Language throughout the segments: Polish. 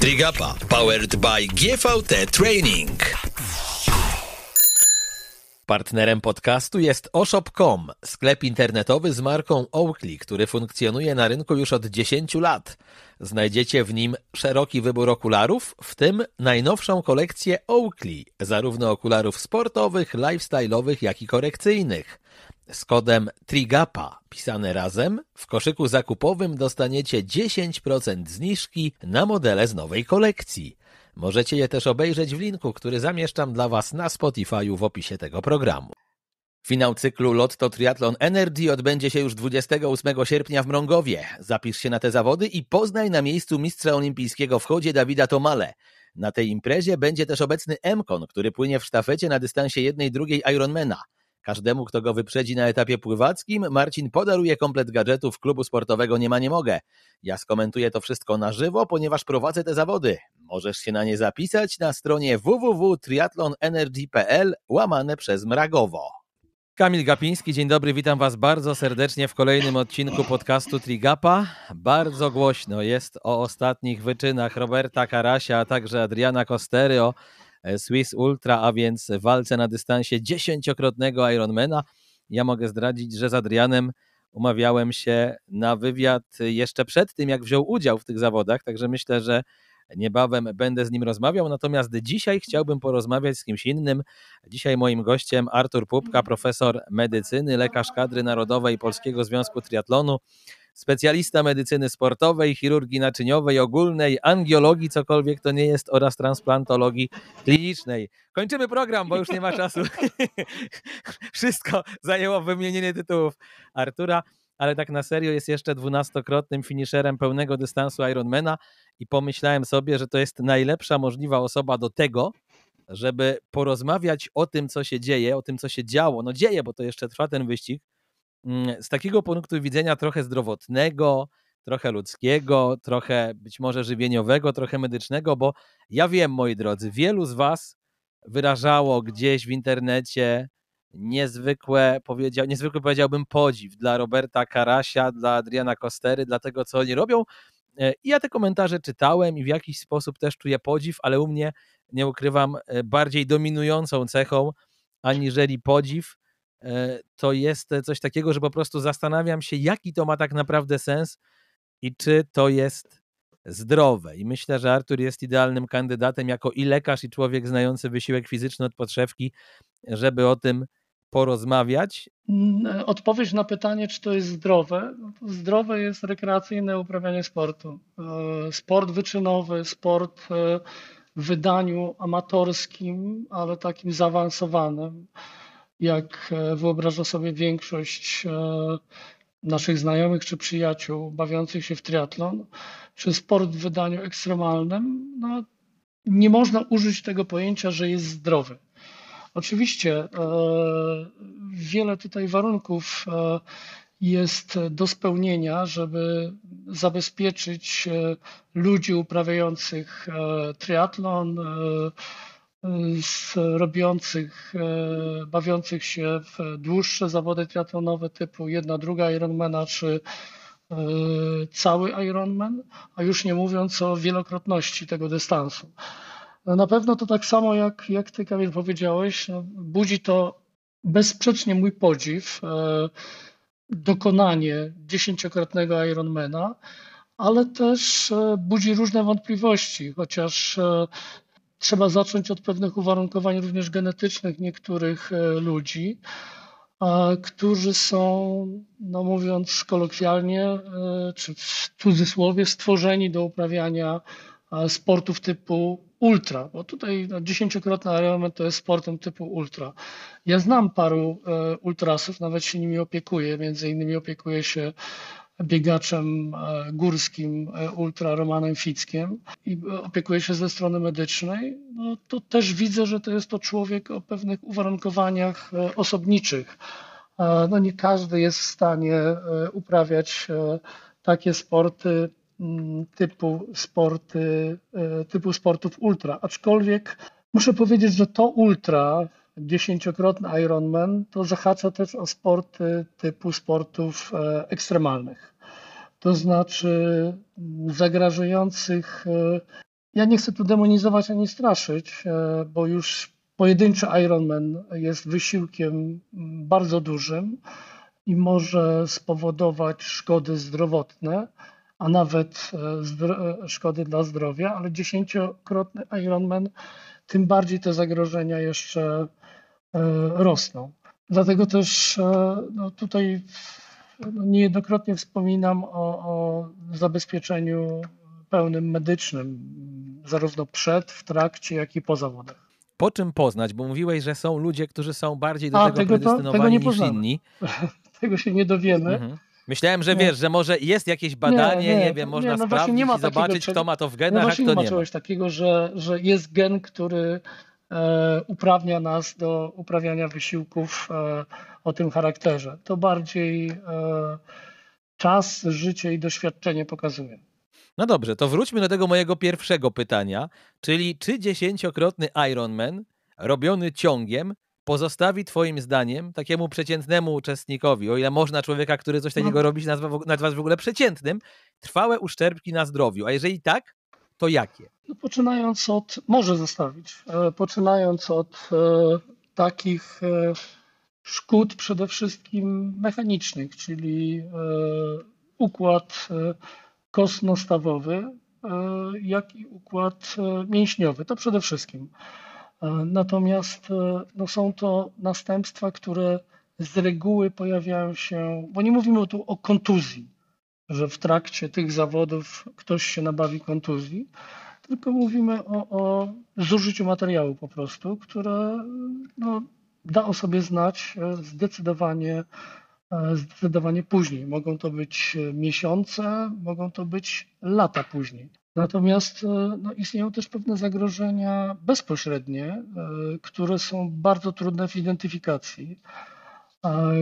Trigapa powered by GVT Training. Partnerem podcastu jest oshop.com, sklep internetowy z marką Oakley, który funkcjonuje na rynku już od 10 lat. Znajdziecie w nim szeroki wybór okularów, w tym najnowszą kolekcję Oakley, zarówno okularów sportowych, lifestyle'owych, jak i korekcyjnych. Z kodem TRIGAPA pisane razem w koszyku zakupowym dostaniecie 10% zniżki na modele z nowej kolekcji. Możecie je też obejrzeć w linku, który zamieszczam dla Was na Spotify'u w opisie tego programu. Finał cyklu Lotto Triathlon Energy odbędzie się już 28 sierpnia w Mrągowie. Zapisz się na te zawody i poznaj na miejscu mistrza olimpijskiego w chodzie Dawida Tomale. Na tej imprezie będzie też obecny Emkon, który płynie w sztafecie na dystansie jednej drugiej Ironmana. Każdemu, kto go wyprzedzi na etapie pływackim, Marcin podaruje komplet gadżetów klubu sportowego Nie ma nie mogę. Ja skomentuję to wszystko na żywo, ponieważ prowadzę te zawody. Możesz się na nie zapisać na stronie www.triathlonenergy.pl łamane przez Mragowo. Kamil Gapiński, dzień dobry, witam Was bardzo serdecznie w kolejnym odcinku podcastu Trigapa. Bardzo głośno jest o ostatnich wyczynach Roberta Karasia, a także Adriana Costery, o Swiss Ultra, a więc walce na dystansie dziesięciokrotnego Ironmana. Ja mogę zdradzić, że z Adrianem umawiałem się na wywiad jeszcze przed tym, jak wziął udział w tych zawodach, także myślę, że niebawem będę z nim rozmawiał. Natomiast dzisiaj chciałbym porozmawiać z kimś innym. Dzisiaj moim gościem Artur Pupka, profesor medycyny, lekarz kadry narodowej Polskiego Związku Triatlonu specjalista medycyny sportowej, chirurgii naczyniowej, ogólnej, angiologii, cokolwiek to nie jest, oraz transplantologii klinicznej. Kończymy program, bo już nie ma czasu. Wszystko zajęło wymienienie tytułów Artura, ale tak na serio jest jeszcze dwunastokrotnym finisherem pełnego dystansu Ironmana i pomyślałem sobie, że to jest najlepsza możliwa osoba do tego, żeby porozmawiać o tym, co się dzieje, o tym, co się działo. No dzieje, bo to jeszcze trwa ten wyścig, z takiego punktu widzenia trochę zdrowotnego, trochę ludzkiego, trochę być może żywieniowego, trochę medycznego, bo ja wiem, moi drodzy, wielu z Was wyrażało gdzieś w internecie niezwykłe, powiedział, niezwykły powiedziałbym podziw dla Roberta Karasia, dla Adriana Kostery, dla tego, co oni robią. E, I ja te komentarze czytałem i w jakiś sposób też czuję podziw, ale u mnie, nie ukrywam, e, bardziej dominującą cechą aniżeli podziw to jest coś takiego, że po prostu zastanawiam się, jaki to ma tak naprawdę sens i czy to jest zdrowe. I myślę, że Artur jest idealnym kandydatem jako i lekarz, i człowiek znający wysiłek fizyczny od podszewki, żeby o tym porozmawiać. Mm, odpowiedź na pytanie, czy to jest zdrowe. No zdrowe jest rekreacyjne uprawianie sportu. E, sport wyczynowy, sport e, w wydaniu amatorskim, ale takim zaawansowanym jak e, wyobraża sobie większość e, naszych znajomych czy przyjaciół bawiących się w triatlon, czy sport w wydaniu ekstremalnym, no, nie można użyć tego pojęcia, że jest zdrowy. Oczywiście e, wiele tutaj warunków jest do spełnienia, żeby zabezpieczyć ludzi uprawiających triatlon, robiących, e, bawiących się w dłuższe zawody triatlonowe typu jedna, druga Ironmana czy e, cały Ironman, a już nie mówiąc o wielokrotności tego dystansu. Na pewno to tak samo jak, jak ty Kamil powiedziałeś, no, budzi to bezsprzecznie mój podziw, e, dokonanie dziesięciokrotnego Ironmana, ale też budzi różne wątpliwości, chociaż trzeba zacząć od pewnych uwarunkowań również genetycznych niektórych e, ludzi, którzy są, no mówiąc kolokwialnie, e, czy w cudzysłowie, stworzeni do uprawiania sportów typu ultra, bo tutaj no, dziesięciokrotny Ironman to jest sportem typu ultra. Ja znam paru e, ultrasów, nawet się nimi opiekuję, między innymi opiekuję się biegaczem e, górskim e, ultra Romanem Fickiem i opiekuje się ze strony medycznej, no to też widzę, że to jest to człowiek o pewnych uwarunkowaniach e, osobniczych. No nie każdy jest w stanie uprawiać takie sporty mm, typu sporty, typu sportów ultra. Aczkolwiek muszę powiedzieć, że to ultra dziesięciokrotny Ironman, to zahacza też o sporty typu sportów e, ekstremalnych. to znaczy zagrażających. E, ja nie chcę tu demonizować ani straszyć, e, bo już pojedynczy Ironman jest wysiłkiem bardzo dużym i może spowodować szkody zdrowotne, a nawet szkody dla zdrowia, ale dziesięciokrotny Ironman, tym bardziej te zagrożenia jeszcze rosną. Dlatego też no, tutaj no, niejednokrotnie wspominam o, o zabezpieczeniu pełnym medycznym, zarówno przed, w trakcie, jak i po zawodach. Po czym poznać? Bo mówiłeś, że są ludzie, którzy są bardziej do A, tego, tego predystynowani to, tego niż inni. tego się nie dowiemy. Mhm. Myślałem, że wiesz, że może jest jakieś badanie, nie, nie, nie wiem, można nie, no sprawdzić i zobaczyć, takiego, kto ma to w genach, no a kto nie ma. czegoś takiego, że, że jest gen, który e, uprawnia nas do uprawiania wysiłków e, o tym charakterze. To bardziej e, czas, życie i doświadczenie pokazuje. No dobrze, to wróćmy do tego mojego pierwszego pytania, czyli czy dziesięciokrotny Ironman robiony ciągiem pozostawi twoim zdaniem takiemu przeciętnemu uczestnikowi, o ile można człowieka, który coś takiego no. robi, nazwać w ogóle przeciętnym, trwałe uszczerbki na zdrowiu, a jeżeli tak, to jakie? No, poczynając od, może zostawić, e, poczynając od e, takich e, szkód przede wszystkim mechanicznych, czyli układ kostno-stawowy, jak i układ mięśniowy. To przede wszystkim. Natomiast no, są to następstwa, które z reguły pojawiają się, bo nie mówimy tu o kontuzji, że w trakcie tych zawodów ktoś się nabawi kontuzji, tylko mówimy o, o zużyciu materiału po prostu, które no, da o sobie znać e, zdecydowanie, e, zdecydowanie później. Mogą to być e, miesiące, mogą to być lata później. Natomiast no, istnieją też pewne zagrożenia bezpośrednie, które są bardzo trudne w identyfikacji.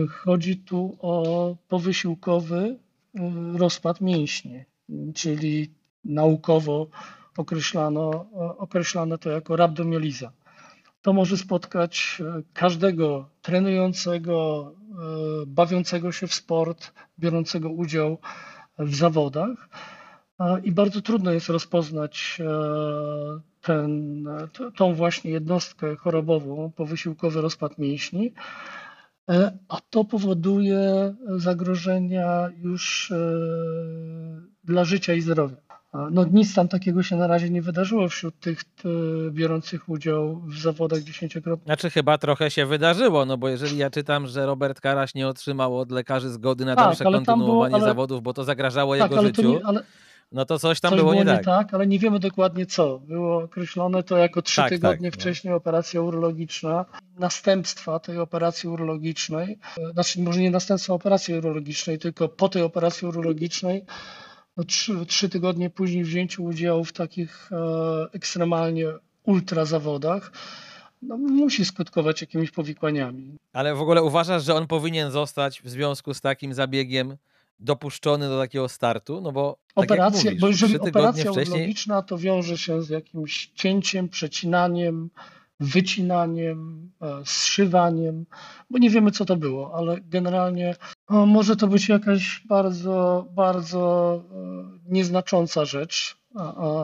Chodzi tu o powysiłkowy rozpad mięśni, czyli naukowo określano, określano to jako rabdomioliza to może spotkać e, każdego trenującego, e, bawiącego się w sport, biorącego udział w zawodach. I bardzo trudno jest rozpoznać e, ten, tą właśnie jednostkę chorobową, powysiłkowy rozpad mięśni, a to powoduje zagrożenia już dla życia i zdrowia. No nic tam takiego się na razie nie wydarzyło wśród tych biorących udział w zawodach dziesięciokrotnie. Znaczy chyba trochę się wydarzyło, no bo jeżeli ja czytam, że Robert Karaś nie otrzymał od lekarzy zgody na tak, dalsze kontynuowanie było, ale... zawodów, bo to zagrażało tak, jego życiu, nie, ale... no to coś tam coś było, nie, tak. tak. Ale nie wiemy dokładnie co. Było określone to jako trzy tak, tak tygodnie tak, wcześniej no. operacja urologiczna. Następstwa tej operacji urologicznej, e, znaczy może nie następstwa operacji urologicznej, tylko po tej operacji urologicznej no, trzy, trzy tygodnie później wzięciu udziału w takich e, ekstremalnie ultra zawodach, no, musi skutkować jakimiś powikłaniami. Ale w ogóle uważasz, że on powinien zostać w związku z takim zabiegiem dopuszczony do takiego startu? No bo tak operacja, mówisz, bo jeżeli operacja wcześniej... urologiczna to wiąże się z jakimś cięciem, przecinaniem, wycinaniem, e, zszywaniem, bo nie wiemy, co to było, ale generalnie o, może to być jakaś bardzo, bardzo e, nieznacząca rzecz,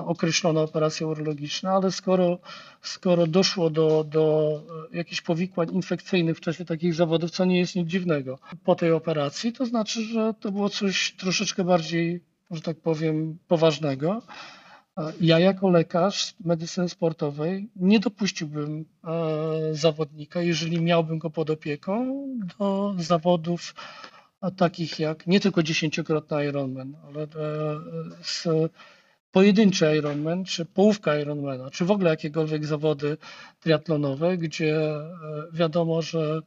określona operacja urologiczna, ale skoro, skoro doszło do, do e, jakichś powikłań infekcyjnych w czasie takich zawodów, co nie jest nic dziwnego, po tej operacji, to znaczy, że to było coś troszeczkę bardziej, że tak powiem, poważnego. Ja jako lekarz medycyny sportowej nie dopuściłbym e, zawodnika, jeżeli miałbym go pod opieką, do zawodów takich jak nie tylko dziesięciokrotny Ironman, ale e, z pojedynczy Ironman, czy połówka Ironmana, czy w ogóle jakiekolwiek zawody triatlonowe, gdzie e, wiadomo, że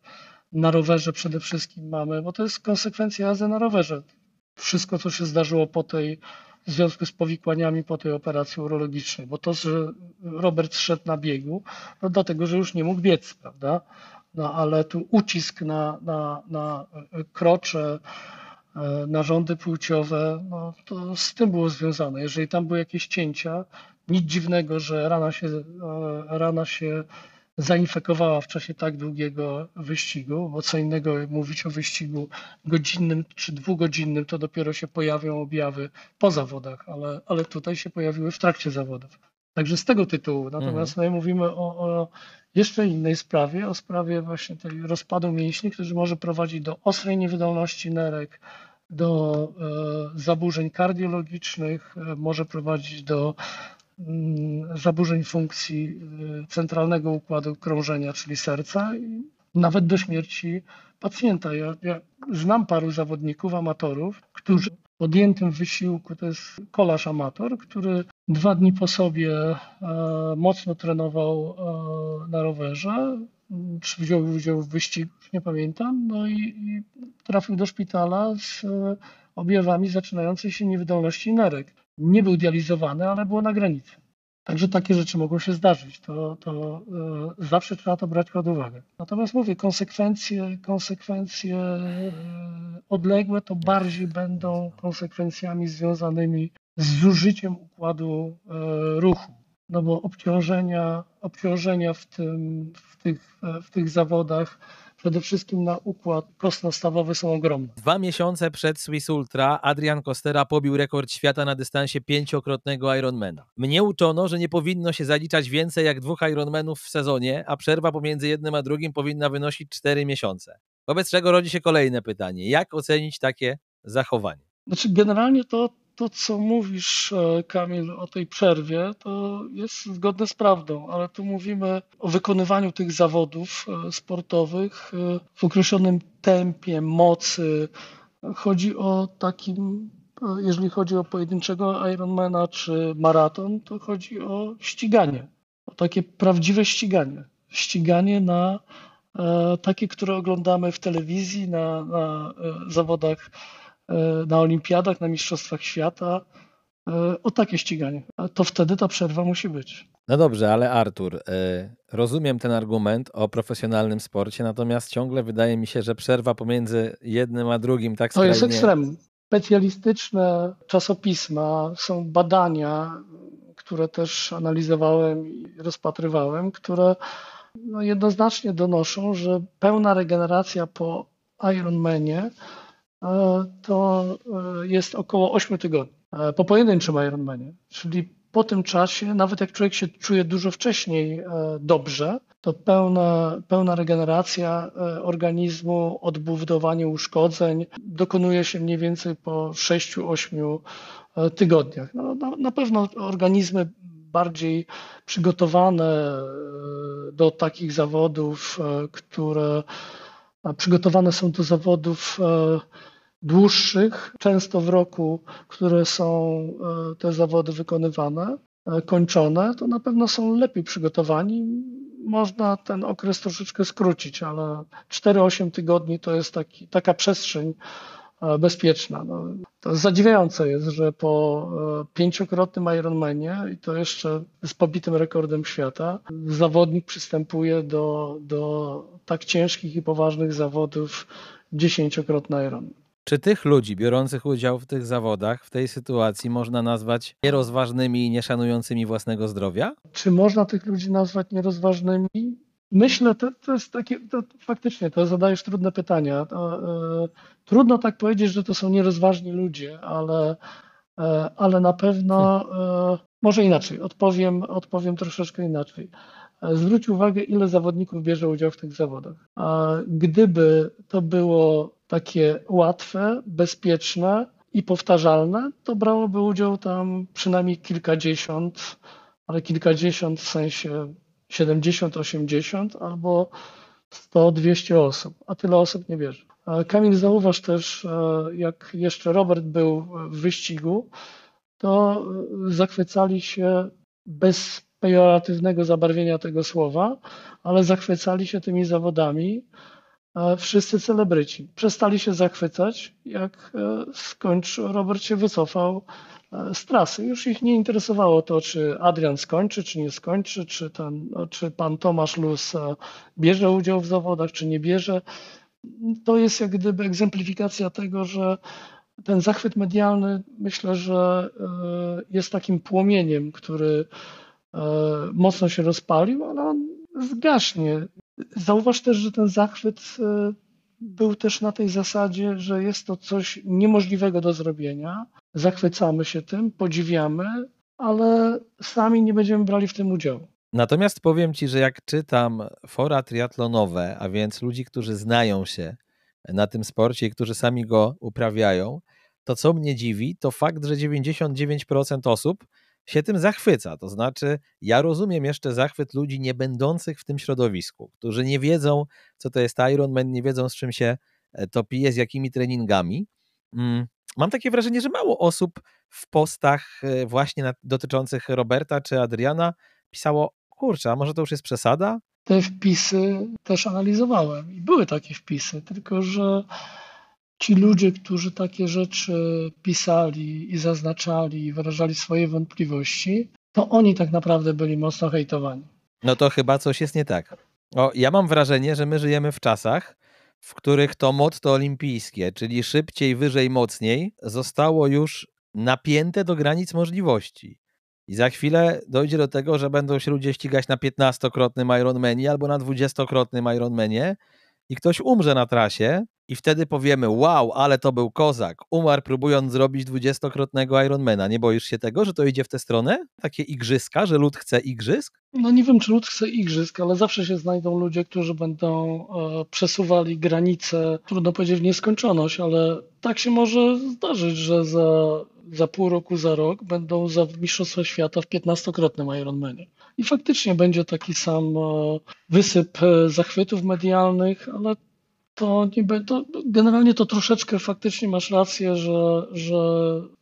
na rowerze przede wszystkim mamy, bo to jest konsekwencja jazdy na rowerze. Wszystko, co się zdarzyło po tej w związku z powikłaniami po tej operacji urologicznej, bo to, że Robert szedł na biegu, no dlatego, że już nie mógł biec, prawda? No ale tu ucisk na, na, na krocze, e, narządy płciowe, no to z tym było związane. Jeżeli tam były jakieś cięcia, nic dziwnego, że rana się, e, rana się zainfekowała w czasie tak długiego wyścigu, bo co innego mówić o wyścigu godzinnym czy dwugodzinnym, to dopiero się pojawią objawy po zawodach, ale, ale tutaj się pojawiły w trakcie zawodów. Także z tego tytułu. Natomiast mhm. mówimy o, o, jeszcze innej sprawie, o sprawie właśnie tej rozpadu mięśni, który może prowadzić do ostrej niewydolności nerek, do e, zaburzeń kardiologicznych, e, może prowadzić do mm, zaburzeń funkcji e, centralnego układu krążenia, czyli serca i nawet do śmierci pacjenta. Ja, ja znam paru zawodników, amatorów, którzy podjętym wysiłku, to jest kolarz amator, który dwa dni po sobie e, mocno trenował e, na rowerze, czy wziął udział w wyścigu, nie pamiętam, no i, i trafił do szpitala z e, objawami zaczynającej się niewydolności nerek. Nie był dializowany, ale było na granicy. Także takie rzeczy mogą się zdarzyć. To, to y, zawsze trzeba to brać pod uwagę. Natomiast mówię, konsekwencje, konsekwencje y, odległe to bardziej będą konsekwencjami związanymi z zużyciem układu y, ruchu. No bo obciążenia, obciążenia w, tym, w, tych, w tych zawodach przede wszystkim na układ kostno-stawowy są ogromne. Dwa miesiące przed Swiss Ultra Adrian Costera pobił rekord świata na dystansie pięciokrotnego Ironmana. Mnie uczono, że nie powinno się zaliczać więcej jak dwóch Ironmanów w sezonie, a przerwa pomiędzy jednym a drugim powinna wynosić cztery miesiące. Wobec czego rodzi się kolejne pytanie. Jak ocenić takie zachowanie? Znaczy, generalnie to to, co mówisz, e, Kamil, o tej przerwie, to jest zgodne z prawdą, ale tu mówimy o wykonywaniu tych zawodów e, sportowych e, w określonym tempie, mocy. Chodzi o takim, jeżeli chodzi o pojedynczego Ironmana czy maraton, to chodzi o ściganie, o takie prawdziwe ściganie. Ściganie na takie, które oglądamy w telewizji, na, na zawodach na olimpiadach, na mistrzostwach świata e, o takie ściganie. To wtedy ta przerwa musi być. No dobrze, ale Artur, e, rozumiem ten argument o profesjonalnym sporcie, natomiast ciągle wydaje mi się, że przerwa pomiędzy jednym a drugim tak skrajnie... To jest ekstrem. Specjalistyczne czasopisma, są badania, które też analizowałem i rozpatrywałem, które no jednoznacznie donoszą, że pełna regeneracja po Ironmanie E, to e, jest około 8 tygodni e, po pojedynczym Ironmanie. Czyli po tym czasie, nawet jak człowiek się czuje dużo wcześniej dobrze, to pełna, pełna regeneracja organizmu, odbudowanie uszkodzeń dokonuje się mniej więcej po 6-8 tygodniach. No, na, na pewno organizmy bardziej przygotowane do takich zawodów, które przygotowane są do zawodów dłuższych, często w roku, które są e, te zawody wykonywane, e, kończone, to na pewno są lepiej przygotowani. Można ten okres troszeczkę skrócić, ale 4-8 tygodni to jest taki, taka przestrzeń e, bezpieczna. No, to zadziwiające jest, że po pięciokrotnym Ironmanie i to jeszcze z pobitym rekordem świata, zawodnik przystępuje do, do tak ciężkich i poważnych zawodów dziesięciokrotny Ironman. Czy tych ludzi biorących udział w tych zawodach w tej sytuacji można nazwać nierozważnymi i nieszanującymi własnego zdrowia? Czy można tych ludzi nazwać nierozważnymi? Myślę, to, to jest takie, to faktycznie, to zadajesz trudne pytania. To, e, trudno tak powiedzieć, że to są nierozważni ludzie, ale, e, ale na pewno, e, może inaczej, odpowiem, odpowiem troszeczkę inaczej. E, zwróć uwagę, ile zawodników bierze udział w tych zawodach. Gdyby to było takie łatwe, bezpieczne i powtarzalne, to brałoby udział tam przynajmniej kilkadziesiąt, ale kilkadziesiąt w sensie 70, 80 albo 100, 200 osób, a tyle osób nie bierze. Kamil, zauważ też, e, jak jeszcze Robert był w wyścigu, to zachwycali się bez pejoratywnego zabarwienia tego słowa, ale zachwycali się tymi zawodami wszyscy celebryci. Przestali się zachwycać, jak e, skończył, Robert się wycofał e, z trasy. Już ich nie interesowało to, czy Adrian skończy, czy nie skończy, czy, ten, no, czy pan Tomasz Luz e, bierze udział w zawodach, czy nie bierze. To jest jak gdyby egzemplifikacja tego, że ten zachwyt medialny myślę, że jest takim płomieniem, który mocno się rozpalił, ale on zgaśnie. Zauważ też, że ten zachwyt e, był też na tej zasadzie, że jest to coś niemożliwego do zrobienia. Zachwycamy się tym, podziwiamy, ale sami nie będziemy brali w tym udziału. Natomiast powiem Ci, że jak czytam fora triatlonowe, a więc ludzi, którzy znają się na tym sporcie i którzy sami go uprawiają, to co mnie dziwi, to fakt, że 99% osób się tym zachwyca. To znaczy, ja rozumiem jeszcze zachwyt ludzi nie będących w tym środowisku, którzy nie wiedzą, co to jest Ironman, nie wiedzą, z czym się e, to pije, z jakimi treningami. Mm, mam takie wrażenie, że mało osób w postach e, właśnie dotyczących Roberta czy Adriana pisało, kurczę, a może to już jest przesada? Te wpisy też analizowałem i były takie wpisy, tylko że ci ludzie, którzy takie rzeczy pisali i zaznaczali i wyrażali swoje wątpliwości, to oni tak naprawdę byli mocno hejtowani. No to chyba coś jest nie tak. O, ja mam wrażenie, że my żyjemy w czasach, w których to motto olimpijskie, czyli szybciej, wyżej, mocniej, zostało już napięte do granic możliwości. I za chwilę dojdzie do tego, że będą się ludzie ścigać na 15-krotnym Ironmanie albo na 20-krotnym Ironmanie i ktoś umrze na trasie i wtedy powiemy, wow, ale to był kozak, umarł próbując zrobić dwudziestokrotnego Ironmana. Nie boisz się tego, że to idzie w tę stronę? Takie igrzyska, że lud chce igrzysk? No nie wiem, czy lud chce igrzysk, ale zawsze się znajdą ludzie, którzy będą e, przesuwali granice, trudno powiedzieć w nieskończoność, ale tak się może zdarzyć, że za, za pół roku, za rok będą za Mistrzostwa Świata w 15-krotnym Ironmanie. I faktycznie będzie taki sam e, wysyp e, zachwytów medialnych, ale to, nie, to generalnie to troszeczkę faktycznie masz rację, że, że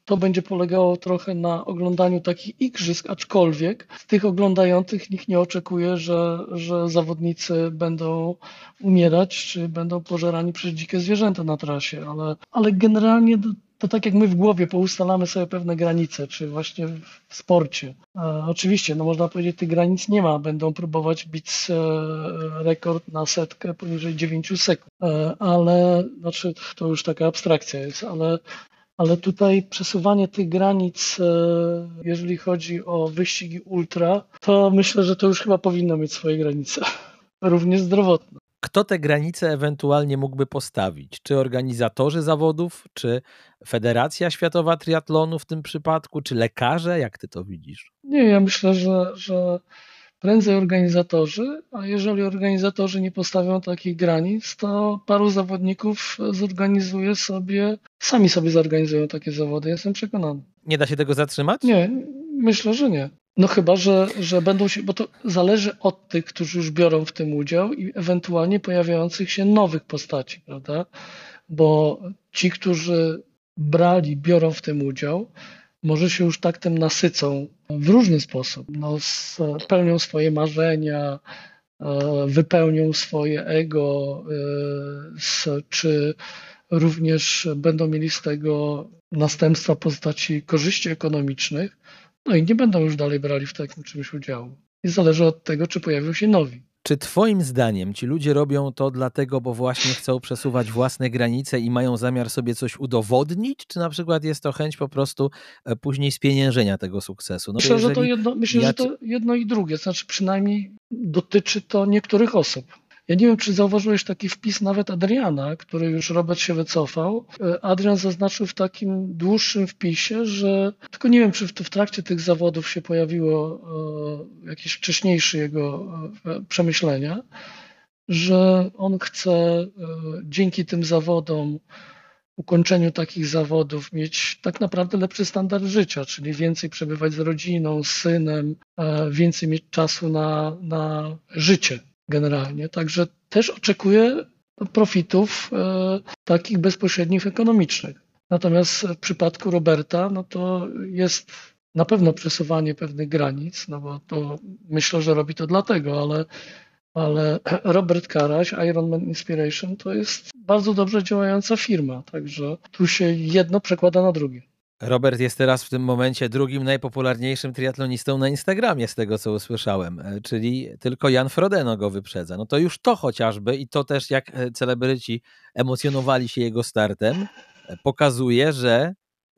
to będzie polegało trochę na oglądaniu takich igrzysk, aczkolwiek z tych oglądających nikt nie oczekuje, że, że zawodnicy będą umierać, czy będą pożerani przez dzikie zwierzęta na trasie, ale, ale generalnie to tak jak my w głowie poustalamy sobie pewne granice, czy właśnie w sporcie. E, oczywiście, no można powiedzieć, tych granic nie ma. Będą próbować bić e, rekord na setkę poniżej 9 sekund, e, ale znaczy to już taka abstrakcja jest, ale, ale tutaj przesuwanie tych granic, e, jeżeli chodzi o wyścigi ultra, to myślę, że to już chyba powinno mieć swoje granice, również zdrowotne. Kto te granice ewentualnie mógłby postawić? Czy organizatorzy zawodów, czy Federacja Światowa Triatlonu w tym przypadku, czy lekarze? Jak ty to widzisz? Nie, ja myślę, że, że prędzej organizatorzy, a jeżeli organizatorzy nie postawią takich granic, to paru zawodników zorganizuje sobie, sami sobie zorganizują takie zawody, jestem przekonany. Nie da się tego zatrzymać? Nie, myślę, że nie. No chyba, że, że będą się, bo to zależy od tych, którzy już biorą w tym udział i ewentualnie pojawiających się nowych postaci, prawda? Bo ci, którzy brali, biorą w tym udział, może się już tak tym nasycą w różny sposób. No, spełnią swoje marzenia, e, wypełnią swoje ego, e, czy również będą mieli z tego następstwa postaci korzyści ekonomicznych, no i nie będą już dalej brali w takim czymś udziału. I zależy od tego, czy pojawią się nowi. Czy Twoim zdaniem ci ludzie robią to dlatego, bo właśnie chcą przesuwać własne granice i mają zamiar sobie coś udowodnić, czy na przykład jest to chęć po prostu e, później spieniężenia tego sukcesu? No myślę, że to jedno, myślę ja... że to jedno i drugie, znaczy przynajmniej dotyczy to niektórych osób. Ja nie wiem, czy zauważyłeś taki wpis nawet Adriana, który już Robert się wycofał. E, Adrian zaznaczył w takim dłuższym wpisie, że tylko nie wiem, czy w, w trakcie tych zawodów się pojawiło e, jakieś wcześniejsze jego e, przemyślenia, że on chce e, dzięki tym zawodom ukończeniu takich zawodów mieć tak naprawdę lepszy standard życia, czyli więcej przebywać z rodziną, z synem, e, więcej mieć czasu na, na życie generalnie. Także też oczekuję profitów e, takich bezpośrednich ekonomicznych. Natomiast w przypadku Roberta, no to jest na pewno przesuwanie pewnych granic, no bo to myślę, że robi to dlatego, ale, ale Robert Karaś, Ironman Inspiration, to jest bardzo dobrze działająca firma, także tu się jedno przekłada na drugie. Robert jest teraz w tym momencie drugim najpopularniejszym triatlonistą na Instagramie, z tego co usłyszałem, e, czyli tylko Jan Frodeno go wyprzedza. No to już to chociażby i to też jak e, celebryci emocjonowali się jego startem, e, pokazuje, że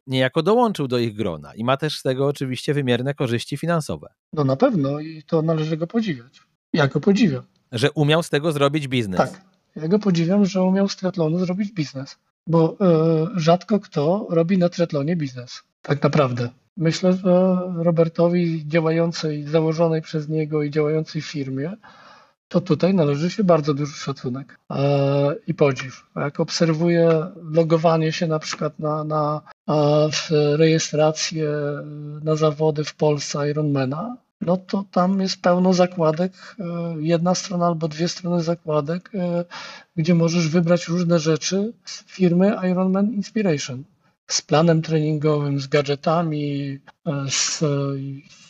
niejako dołączył do ich grona i ma też z tego oczywiście wymierne korzyści finansowe. No na pewno i to należy go podziwiać. Ja go podziwiam. Że umiał z tego zrobić biznes. Tak. Ja go podziwiam, że umiał z triatlonu zrobić biznes. Bo e, rzadko kto robi na triatlonie biznes. Tak naprawdę. Myślę, że Robertowi działającej, założonej przez niego i działającej firmie, to tutaj należy się bardzo duży szacunek e, i podziw. Jak obserwuję logowanie się na przykład na, na rejestrację na zawody w Polsce Ironmana, no to tam jest pełno zakładek, e, jedna strona albo dwie strony zakładek, e, gdzie możesz wybrać różne rzeczy z firmy Ironman Inspiration. Z planem treningowym, z gadżetami, e, z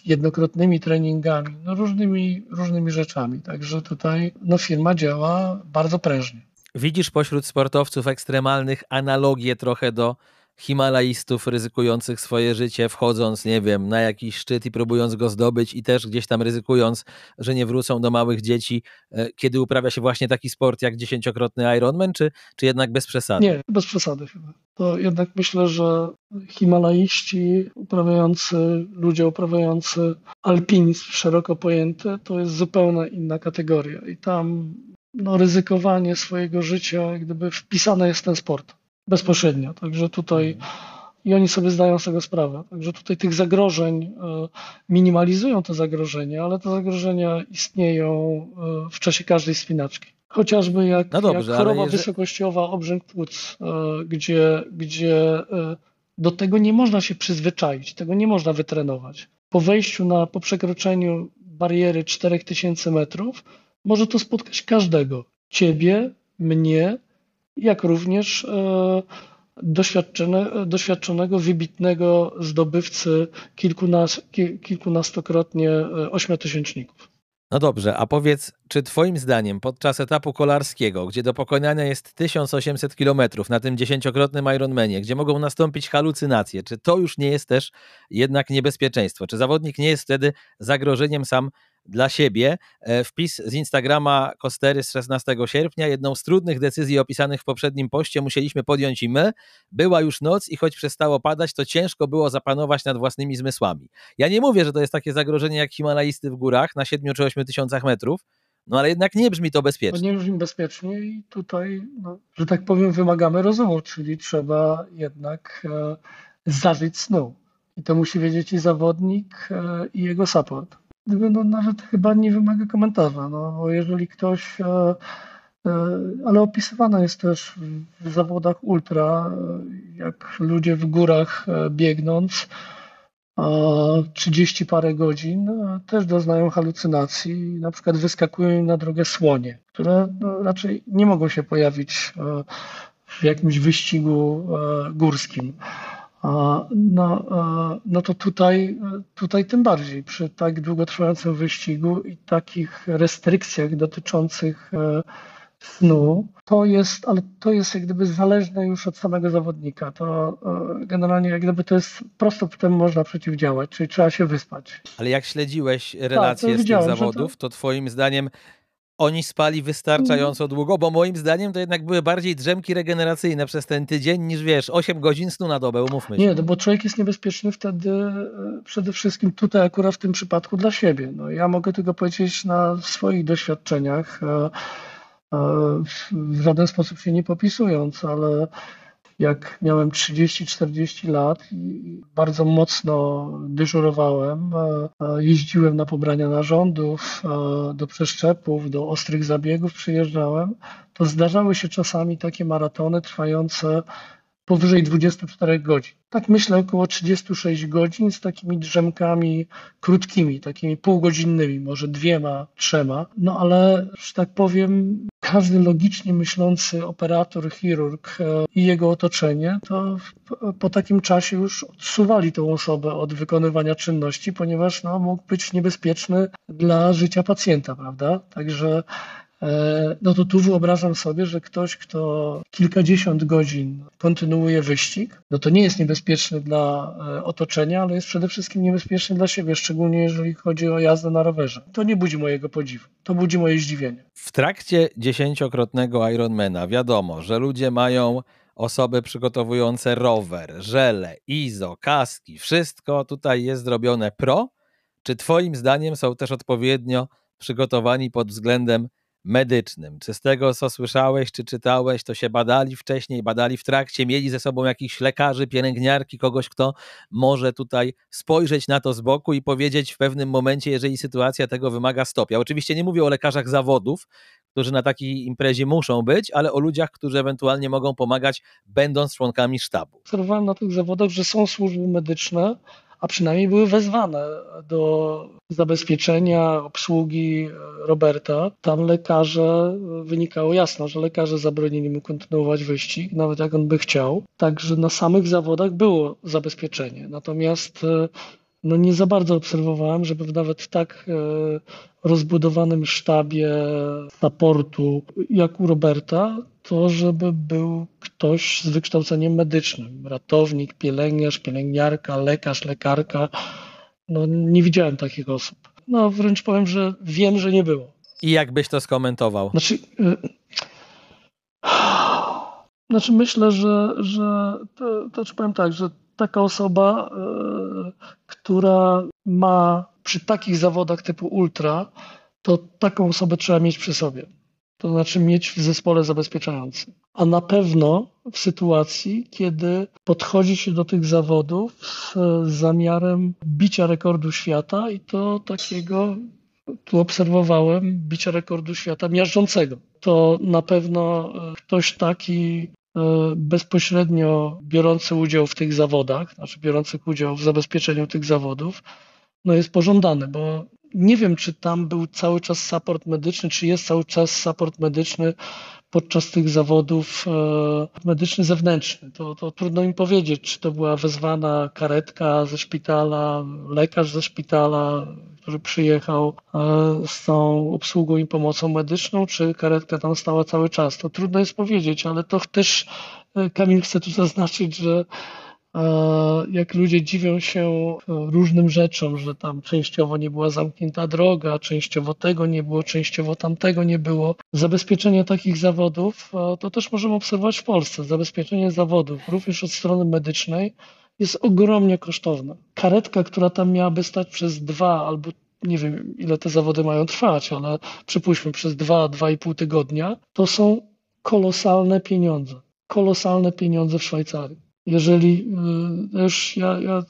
jednokrotnymi treningami, no różnymi, różnymi rzeczami. Także tutaj no, firma działa bardzo prężnie. Widzisz pośród sportowców ekstremalnych analogię trochę do Himalajstów ryzykujących swoje życie, wchodząc, nie wiem, na jakiś szczyt i próbując go zdobyć, i też gdzieś tam ryzykując, że nie wrócą do małych dzieci, e, kiedy uprawia się właśnie taki sport jak dziesięciokrotny Ironman, czy, czy jednak bez przesady? Nie, bez przesady chyba. To jednak myślę, że Himalaiści uprawiający, ludzie uprawiający alpinizm szeroko pojęty, to jest zupełnie inna kategoria. I tam no, ryzykowanie swojego życia, gdyby wpisane jest ten sport bezpośrednio. Także tutaj i oni sobie zdają z tego sprawę. Także tutaj tych zagrożeń e, minimalizują te zagrożenia, ale te zagrożenia istnieją e, w czasie każdej spinaczki. Chociażby jak, no dobrze, jak choroba jeżeli... wysokościowa, obrzęk płuc, e, gdzie, gdzie do tego nie można się przyzwyczaić, tego nie można wytrenować. Po wejściu na, po przekroczeniu bariery 4000 metrów może to spotkać każdego. Ciebie, mnie, jak również e, doświadczonego, wybitnego zdobywcy kilkunas, kilkunastokrotnie e, ośmiotysięczników. No dobrze, a powiedz, czy Twoim zdaniem podczas etapu kolarskiego, gdzie do pokonania jest 1800 km na tym dziesięciokrotnym Ironmanie, gdzie mogą nastąpić halucynacje, czy to już nie jest też jednak niebezpieczeństwo? Czy zawodnik nie jest wtedy zagrożeniem sam dla siebie. E, wpis z Instagrama Kostery z 16 sierpnia. Jedną z trudnych decyzji opisanych w poprzednim poście musieliśmy podjąć i my. Była już noc i choć przestało padać, to ciężko było zapanować nad własnymi zmysłami. Ja nie mówię, że to jest takie zagrożenie jak Himalajsty w górach na 7 czy 8 tysiącach metrów, no ale jednak nie brzmi to bezpiecznie. nie brzmi bezpiecznie i tutaj, no, że tak powiem, wymagamy rozumu, czyli trzeba jednak e, zażyć snu. I to musi wiedzieć i zawodnik, e, i jego support no, nawet chyba nie wymaga komentarza, no, bo jeżeli ktoś, e, e, ale opisywana jest też w zawodach ultra, jak ludzie w górach e, biegnąc, 30 parę godzin też doznają halucynacji, na przykład wyskakują na drogę słonie, które no, raczej nie mogą się pojawić w jakimś wyścigu górskim. No, no to tutaj, tutaj tym bardziej przy tak długotrwającym wyścigu i takich restrykcjach dotyczących e, snu, to jest, ale to jest jak gdyby zależne już od samego zawodnika. To e, generalnie jak gdyby to jest prosto temu można przeciwdziałać, czyli trzeba się wyspać. Ale jak śledziłeś relacje tak, z tych zawodów, to... to twoim zdaniem oni spali wystarczająco długo, bo moim zdaniem to jednak były bardziej drzemki regeneracyjne przez ten tydzień niż wiesz, 8 godzin snu na dobę, umówmy się. Nie, no bo człowiek jest niebezpieczny wtedy e, przede wszystkim tutaj akurat w tym przypadku dla siebie. No, ja mogę tylko powiedzieć na swoich doświadczeniach, e, e, w żaden sposób się nie popisując, ale jak miałem 30-40 lat i bardzo mocno dyżurowałem, jeździłem na pobrania narządów, do przeszczepów, do ostrych zabiegów przyjeżdżałem, to zdarzały się czasami takie maratony trwające powyżej 24 godzin. Tak myślę, około 36 godzin z takimi drzemkami krótkimi, takimi półgodzinnymi, może dwiema, trzema. No ale, że tak powiem, każdy logicznie myślący operator, chirurg e, i jego otoczenie, to po takim czasie już odsuwali tą osobę od wykonywania czynności, ponieważ no, mógł być niebezpieczny dla życia pacjenta, prawda? Także no to tu wyobrażam sobie, że ktoś, kto kilkadziesiąt godzin kontynuuje wyścig, no to nie jest niebezpieczny dla e, otoczenia, ale jest przede wszystkim niebezpieczny dla siebie, szczególnie jeżeli chodzi o jazdę na rowerze. To nie budzi mojego podziwu, to budzi moje zdziwienie. W trakcie dziesięciokrotnego Ironmana wiadomo, że ludzie mają osoby przygotowujące rower, żele, izo, kaski, wszystko tutaj jest zrobione pro. Czy Twoim zdaniem są też odpowiednio przygotowani pod względem medycznym. Czy z tego, co słyszałeś, czy czytałeś, to się badali wcześniej, badali w trakcie, mieli ze sobą jakichś lekarzy, pielęgniarki, kogoś, kto może tutaj spojrzeć na to z boku i powiedzieć w pewnym momencie, jeżeli sytuacja tego wymaga, stop. Ja oczywiście nie mówię o lekarzach zawodów, którzy na takiej imprezie muszą być, ale o ludziach, którzy ewentualnie mogą pomagać, będąc członkami sztabu. Obserwowałem na tych zawodach, że są służby medyczne, a przynajmniej były wezwane do zabezpieczenia obsługi Roberta. Tam lekarze, wynikało jasno, że lekarze zabronili mu kontynuować wyścig, nawet jak on by chciał. Także na samych zawodach było zabezpieczenie. Natomiast no nie za bardzo obserwowałem, żeby nawet w tak e, rozbudowanym sztabie supportu jak u Roberta, to żeby był ktoś z wykształceniem medycznym, ratownik, pielęgniarz, pielęgniarka, lekarz, lekarka. No nie widziałem takich osób. No wręcz powiem, że wiem, że nie było. I jak byś to skomentował? Znaczy, y znaczy myślę, że, że to, to czy powiem tak, że taka osoba, e, która ma przy takich zawodach typu ultra, to taką osobę trzeba mieć przy sobie. To znaczy mieć w zespole zabezpieczającym. A na pewno w sytuacji, kiedy podchodzi się do tych zawodów z zamiarem bicia rekordu świata i to takiego, tu obserwowałem, bicia rekordu świata miażdżącego. To na pewno ktoś taki E, bezpośrednio biorący udział w tych zawodach, znaczy biorących udział w zabezpieczeniu tych zawodów, no jest pożądany, bo nie wiem, czy tam był cały czas support medyczny, czy jest cały czas support medyczny podczas tych zawodów e, medyczny zewnętrzny. To, to trudno im powiedzieć, czy to była wezwana karetka ze szpitala, lekarz ze szpitala, który przyjechał e, z tą obsługą i pomocą medyczną, czy karetka tam stała cały czas. To trudno jest powiedzieć, ale to też e, Kamil chce tu zaznaczyć, że jak ludzie dziwią się różnym rzeczom, że tam częściowo nie była zamknięta droga, częściowo tego nie było, częściowo tamtego nie było. Zabezpieczenie takich zawodów to też możemy obserwować w Polsce. Zabezpieczenie zawodów, również od strony medycznej, jest ogromnie kosztowne. Karetka, która tam miałaby stać przez dwa albo nie wiem, ile te zawody mają trwać, ale przypuśćmy przez dwa, dwa i pół tygodnia, to są kolosalne pieniądze. Kolosalne pieniądze w Szwajcarii. Jeżeli y, już ja, ja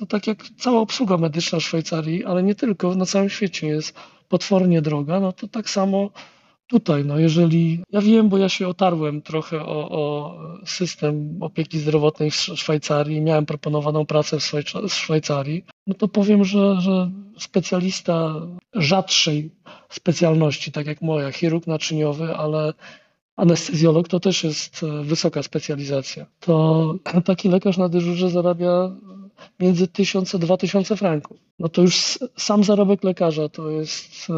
no tak jak cała obsługa medyczna w Szwajcarii, ale nie tylko, na całym świecie jest potwornie droga, no to tak samo tutaj, no jeżeli, ja wiem, bo ja się otarłem trochę o, o system opieki zdrowotnej w Szwajcarii, miałem proponowaną pracę w, w Szwajcarii, no to powiem, że, że specjalista rzadszej specjalności, tak jak moja, chirurg naczyniowy, ale anestezjolog to też jest e, wysoka specjalizacja. To taki lekarz na dyżurze zarabia między 1000 a 2000 franków. No to już sam zarobek lekarza to jest e,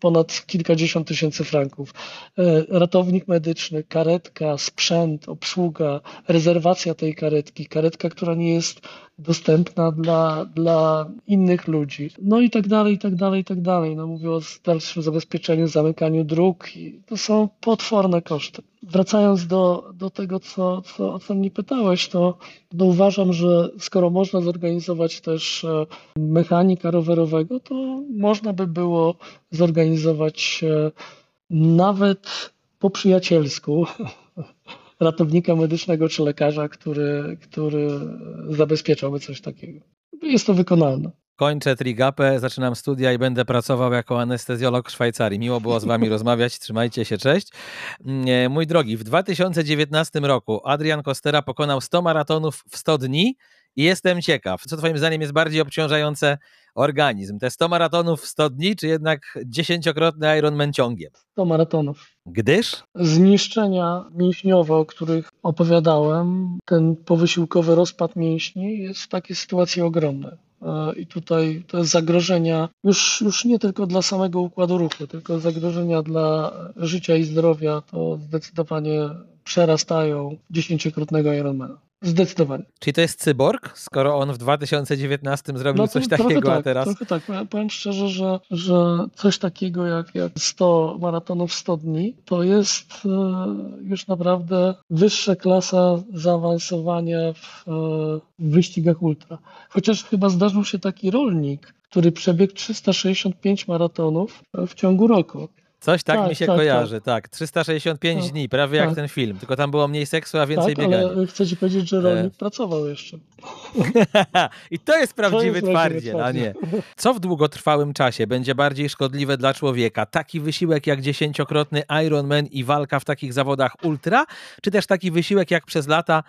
ponad kilkadziesiąt tysięcy franków. E, ratownik medyczny, karetka, sprzęt, obsługa, rezerwacja tej karetki, karetka, która nie jest dostępna dla, dla innych ludzi. No i tak dalej, i tak dalej, i tak dalej. No mówię o dalszym zabezpieczeniu, zamykaniu dróg. To są potworne koszty. Wracając do, do tego, co, co, o co mnie pytałeś, to no uważam, że skoro można zorganizować też e, mechanika rowerowego, to można by było zorganizować e, nawet po przyjacielsku ratownika medycznego czy lekarza, który, który zabezpieczałby coś takiego. Jest to wykonalne. Kończę Trigapę, zaczynam studia i będę pracował jako anestezjolog w Szwajcarii. Miło było z Wami rozmawiać, trzymajcie się, cześć. Mm, mój drogi, w 2019 roku Adrian Kostera pokonał 100 maratonów w 100 dni i jestem ciekaw, co Twoim zdaniem jest bardziej obciążające organizm? Te 100 maratonów w 100 dni, czy jednak dziesięciokrotny Ironman ciągiem? 100 maratonów. Gdyż? Zniszczenia mięśniowe, o których opowiadałem, ten powysiłkowy rozpad mięśni jest w takiej sytuacji ogromny. E, I tutaj jest zagrożenia już, już nie tylko dla samego układu ruchu, tylko zagrożenia dla życia i zdrowia to zdecydowanie przerastają dziesięciokrotnego Ironmana. Zdecydowanie. Czyli to jest cyborg, skoro on w 2019 zrobił no coś takiego, tak, a teraz. Trochę tak. Powiem szczerze, że, że coś takiego jak, jak 100 maratonów 100 dni to jest e, już naprawdę wyższa klasa zaawansowania w, e, w wyścigach ultra. Chociaż chyba zdarzył się taki rolnik który przebiegł 365 maratonów w ciągu roku. Coś tak, tak mi się tak, kojarzy, tak. tak. 365 tak, dni, prawie jak tak. ten film, tylko tam było mniej seksu, a więcej tak, biegania. ale chcę ci powiedzieć, że rolnik e... pracował jeszcze. I to jest prawdziwy to twardziel, a nie. Co w długotrwałym czasie będzie bardziej szkodliwe dla człowieka? Taki wysiłek jak dziesięciokrotny Ironman i walka w takich zawodach ultra, czy też taki wysiłek jak przez lata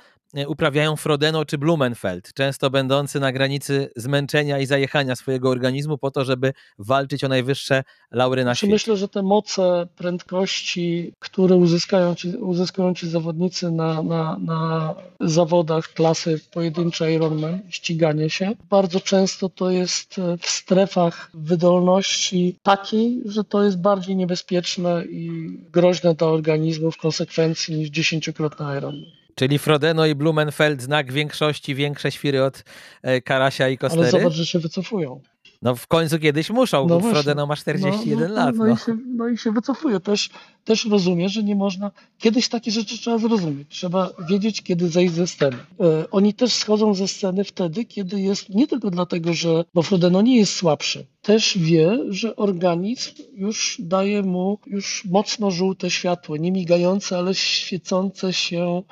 uprawiają Frodeno czy Blumenfeld, często będący na granicy zmęczenia i zajechania swojego organizmu po to, żeby walczyć o najwyższe laury na świecie. Myślę, że te moce, prędkości, które uzyskają ci, uzyskują ci zawodnicy na, na, na zawodach klasy pojedynczej Ironman, ściganie się, bardzo często to jest e, w strefach wydolności takiej, że to jest bardziej niebezpieczne i groźne dla organizmu w konsekwencji niż dziesięciokrotny Ironman. Czyli Frodeno i Blumenfeld znak większości, większe świry od e, Karasia i Kostery? Ale zobacz, że się wycofują. No w końcu kiedyś muszą, no Frodeno ma 41 no, no, lat. No, no. I się, no i się wycofuje. Też, też rozumie, że nie można... Kiedyś takie rzeczy trzeba zrozumieć. Trzeba wiedzieć, kiedy zejść ze sceny. E, oni też schodzą ze sceny wtedy, kiedy jest... Nie tylko dlatego, że... Bo Frodeno nie jest słabszy. Też wie, że organizm już daje mu już mocno żółte światło. Nie migające, ale świecące się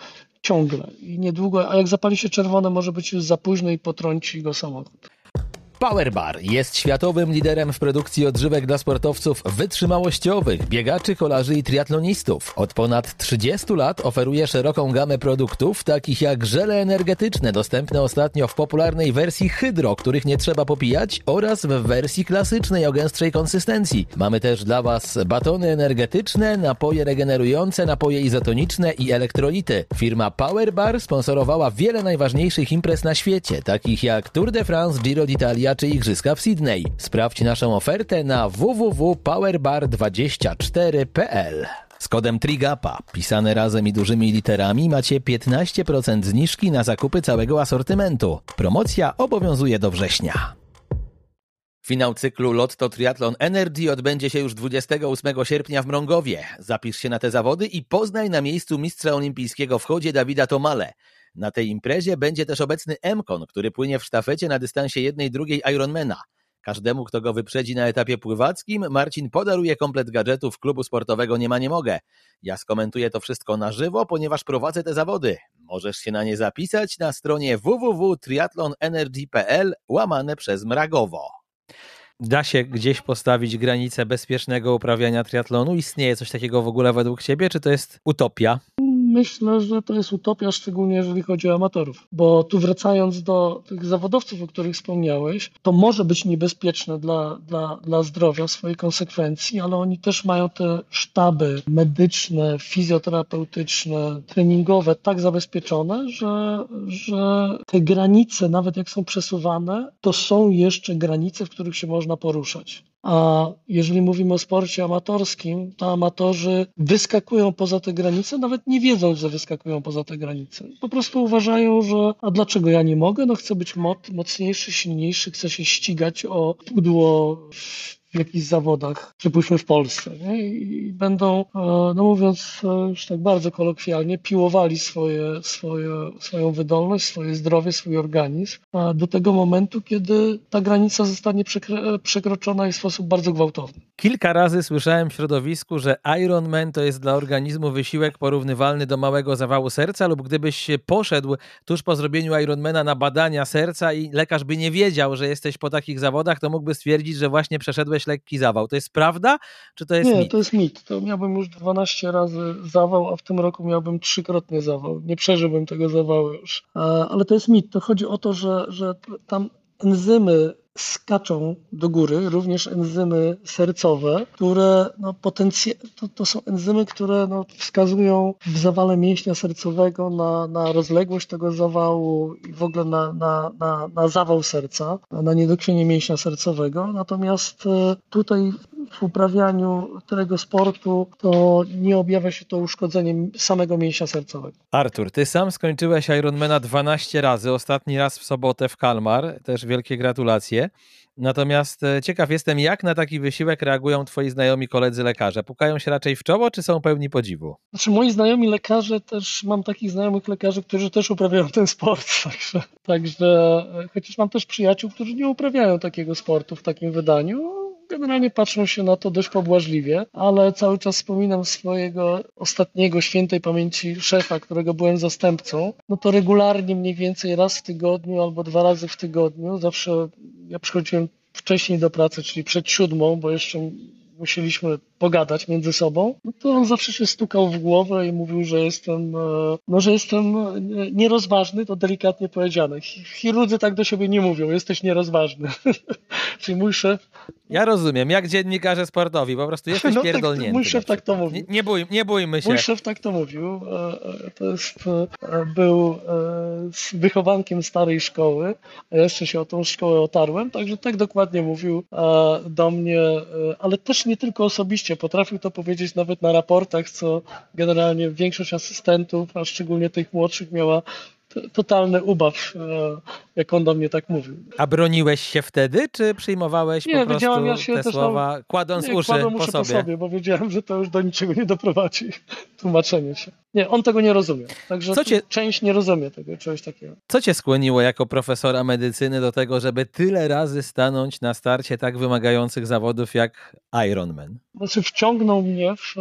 ciągle i niedługo, a jak zapali się czerwone, może być już za późno i potrąci go samochód. Powerbar jest światowym liderem w produkcji odżywek dla sportowców wytrzymałościowych, biegaczy, kolarzy i triatlonistów. Od ponad 30 lat oferuje szeroką gamę produktów, takich jak żele energetyczne, dostępne ostatnio w popularnej wersji hydro, których nie trzeba popijać, oraz w wersji klasycznej o gęstszej konsystencji. Mamy też dla Was batony energetyczne, napoje regenerujące, napoje izotoniczne i elektrolity. Firma Powerbar sponsorowała wiele najważniejszych imprez na świecie, takich jak Tour de France, Giro d'Italia, czy Igrzyska w Sydney. Sprawdź naszą ofertę na www.powerbar24.pl. Z kodem TRIGAPA, pisane razem i dużymi literami, macie 15% zniżki na zakupy całego asortymentu. Promocja obowiązuje do września. Finał cyklu Lotto Triathlon Energy odbędzie się już 28 sierpnia w Mrągowie. Zapisz się na te zawody i poznaj na miejscu mistrza olimpijskiego w chodzie Dawida Tomale. Na tej imprezie będzie też obecny Mkon, który płynie w sztafecie na dystansie jednej drugiej Ironmana. Każdemu, kto go wyprzedzi na etapie pływackim, Marcin podaruje komplet gadżetów klubu sportowego Nie ma nie mogę. Ja skomentuję to wszystko na żywo, ponieważ prowadzę te zawody. Możesz się na nie zapisać na stronie www.triathlonenergy.pl łamane przez Mragowo. Da się gdzieś postawić granicę bezpiecznego uprawiania triatlonu? Istnieje coś takiego w ogóle według Ciebie, czy to jest utopia? Myślę, że to jest utopia, szczególnie jeżeli chodzi o amatorów. Bo tu wracając do tych zawodowców, o których wspomniałeś, to może być niebezpieczne dla, dla, dla zdrowia swojej konsekwencji, ale oni też mają te sztaby medyczne, fizjoterapeutyczne, treningowe tak zabezpieczone, że, że te granice, nawet jak są przesuwane, to są jeszcze granice, w których się można poruszać. A jeżeli mówimy o sporcie amatorskim, to amatorzy wyskakują poza te granice, nawet nie wiedzą, że wyskakują poza te granice. Po prostu uważają, że a dlaczego ja nie mogę? No chcę być mocniejszy, silniejszy, chcę się ścigać o pudło jakichś zawodach, przypuśćmy w Polsce. Nie? I będą, e, no mówiąc e, już tak bardzo kolokwialnie, piłowali swoje, swoje, swoją wydolność, swoje zdrowie, swój organizm do tego momentu, kiedy ta granica zostanie przekroczona w sposób bardzo gwałtowny. Kilka razy słyszałem w środowisku, że Ironman to jest dla organizmu wysiłek porównywalny do małego zawału serca lub gdybyś poszedł tuż po zrobieniu Ironmana na badania serca i lekarz by nie wiedział, że jesteś po takich zawodach, to mógłby stwierdzić, że właśnie przeszedłeś lekki zawał. To jest prawda, czy to jest Nie, mit? to jest mit. To miałbym już 12 razy zawał, a w tym roku miałbym trzykrotnie zawał. Nie przeżyłbym tego zawału już. Ale to jest mit. To chodzi o to, że, że tam enzymy skaczą do góry, również enzymy sercowe, które no, potencje, to, to są enzymy, które no, wskazują w zawale mięśnia sercowego na, na rozległość tego zawału i w ogóle na, na, na, na zawał serca, na niedokrwienie mięśnia sercowego. Natomiast e, tutaj w uprawianiu tego sportu, to nie objawia się to uszkodzeniem samego mięśnia sercowego. Artur, ty sam skończyłeś Ironmana 12 razy, ostatni raz w sobotę w Kalmar, też wielkie gratulacje. Natomiast e, ciekaw jestem, jak na taki wysiłek reagują twoi znajomi koledzy lekarze? Pukają się raczej w czoło, czy są pełni podziwu? Znaczy moi znajomi lekarze też, mam takich znajomych lekarzy, którzy też uprawiają ten sport, także, także e, chociaż mam też przyjaciół, którzy nie uprawiają takiego sportu w takim wydaniu, generalnie patrzą się na to dość pobłażliwie, ale cały czas wspominam swojego ostatniego świętej pamięci szefa, którego byłem zastępcą. No to regularnie mniej więcej raz w tygodniu albo dwa razy w tygodniu, zawsze ja przychodziłem wcześniej do pracy, czyli przed siódmą, bo jeszcze musieliśmy pogadać między sobą, no to on zawsze się stukał w głowę i mówił, że jestem, e, no, że jestem e, nierozważny, to delikatnie powiedziane. Chirurdzy tak do siebie nie mówią, jesteś nierozważny. Czyli mój szef... Ja rozumiem, jak dziennikarze sportowi, po prostu jesteś no, tak, pierdolnięty. Tak, mój szef tak to mówił. Nie, nie, bój, nie bójmy się. Mój szef tak to mówił. E, to jest, był wychowankiem starej szkoły, a jeszcze się o tą szkołę otarłem, także tak dokładnie mówił do mnie, ale też nie tylko osobiście, Potrafił to powiedzieć nawet na raportach, co generalnie większość asystentów, a szczególnie tych młodszych, miała totalny ubaw, e, jak on do mnie tak mówił. A broniłeś się wtedy, czy przyjmowałeś nie, po prostu ja się te słowa, kładąc nie, uszy, po, uszy sobie? po sobie? Bo wiedziałem, że to już do niczego nie doprowadzi, tłumaczenie się. Nie, on tego nie rozumie. Także cię, część nie rozumie tego, czegoś takiego. Co cię skłoniło jako profesora medycyny do tego, żeby tyle razy stanąć na starcie tak wymagających zawodów jak Ironman? Znaczy wciągnął mnie w,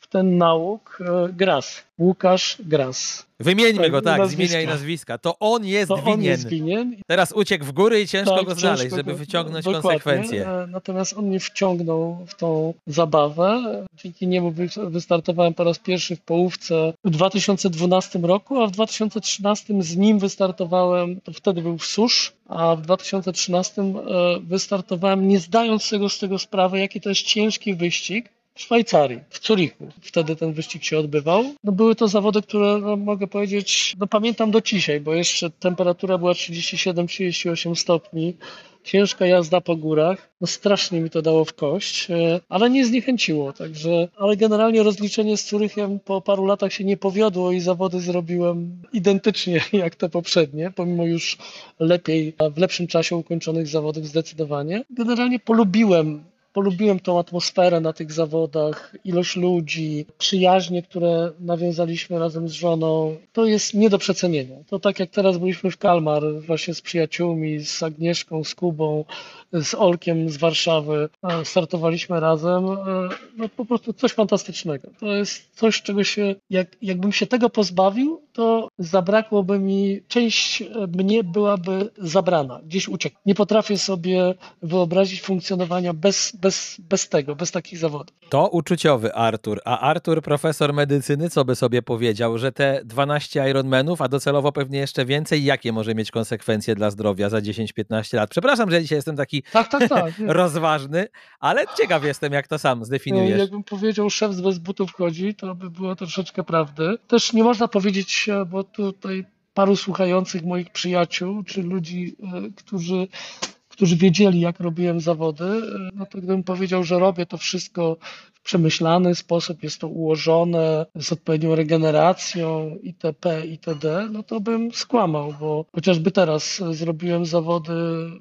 w ten nauk e, Gras, Łukasz Gras. Wymieńmy go, tak, nazwiska. z imienia i nazwiska. To on jest, to winien. On jest winien. Teraz uciekł w góry i ciężko tak, go znaleźć, ciężko żeby wyciągnąć konsekwencje. E, natomiast on mnie wciągnął w tą zabawę. Dzięki niemu wystartowałem po raz pierwszy w połówce w 2012 roku, a w 2013 z nim wystartowałem, to wtedy był w Susz, a w 2013 e, wystartowałem nie zdając sobie z tego sprawy, jaki to jest ciężki wyścig w Szwajcarii, w Zurichu. Wtedy ten wyścig się odbywał. No były to zawody, które no, mogę powiedzieć, no pamiętam do dzisiaj, bo jeszcze temperatura była 37-38 stopni ciężka jazda po górach, no strasznie mi to dało w kość, e, ale nie zniechęciło, także, ale generalnie rozliczenie z Curychem po paru latach się nie powiodło i zawody zrobiłem identycznie jak te poprzednie, pomimo już lepiej, w lepszym czasie ukończonych zawodów zdecydowanie. Generalnie polubiłem polubiłem tą atmosferę na tych zawodach, ilość ludzi, przyjaźnie, które nawiązaliśmy razem z żoną, to jest nie do przecenienia. To tak jak teraz byliśmy w Kalmar właśnie z przyjaciółmi, z Agnieszką, z Kubą, z Olkiem z Warszawy, startowaliśmy razem, e, no po prostu coś fantastycznego. To jest coś, czego się, jak, jakbym się tego pozbawił, to zabrakłoby mi, część mnie byłaby zabrana, gdzieś uciekł. Nie potrafię sobie wyobrazić funkcjonowania bez, bez, bez tego, bez takich zawodów. To uczuciowy Artur, a Artur, profesor medycyny, co by sobie powiedział, że te 12 Ironmanów, a docelowo pewnie jeszcze więcej, jakie może mieć konsekwencje dla zdrowia za 10-15 lat? Przepraszam, że dzisiaj jestem taki tak, tak, tak. rozważny, ale ciekaw jestem, jak to sam zdefiniujesz. Jakbym powiedział, szef z bez butów chodzi, to by było troszeczkę prawdy. Też nie można powiedzieć, bo tutaj paru słuchających moich przyjaciół, czy ludzi, e, którzy którzy wiedzieli, jak robiłem zawody, e, no to gdybym powiedział, że robię to wszystko przemyślany sposób, jest to ułożone z odpowiednią regeneracją itp. itd., no to bym skłamał, bo chociażby teraz zrobiłem zawody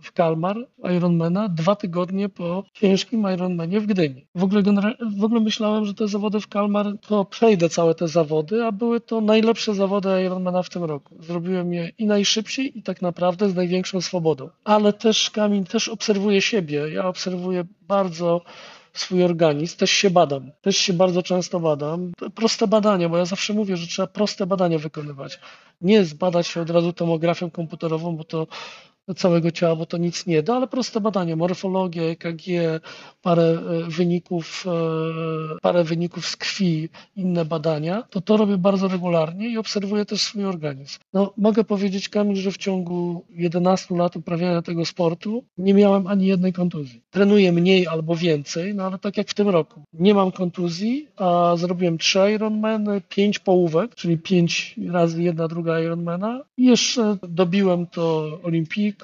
w Kalmar Ironmana dwa tygodnie po ciężkim Ironmanie w Gdyni. W ogóle, w ogóle myślałem, że te zawody w Kalmar to przejdę całe te zawody, a były to najlepsze zawody Ironmana w tym roku. Zrobiłem je i najszybciej i tak naprawdę z największą swobodą. Ale też Kamil, też obserwuję siebie. Ja obserwuję bardzo swój organizm, też się badam, też się bardzo często badam. Proste badania, bo ja zawsze mówię, że trzeba proste badania wykonywać. Nie zbadać się od razu tomografią komputerową, bo to całego ciała, bo to nic nie da, ale proste badanie, morfologia, EKG, parę e, wyników, e, parę wyników z krwi, inne badania, to to robię bardzo regularnie i obserwuję też swój organizm. No, mogę powiedzieć, Kamil, że w ciągu 11 lat uprawiania tego sportu nie miałem ani jednej kontuzji. Trenuję mniej albo więcej, no ale tak jak w tym roku. Nie mam kontuzji, a zrobiłem 3 Ironmany, 5 połówek, czyli 5 razy jedna, druga Ironmana i jeszcze dobiłem to olimpijkę,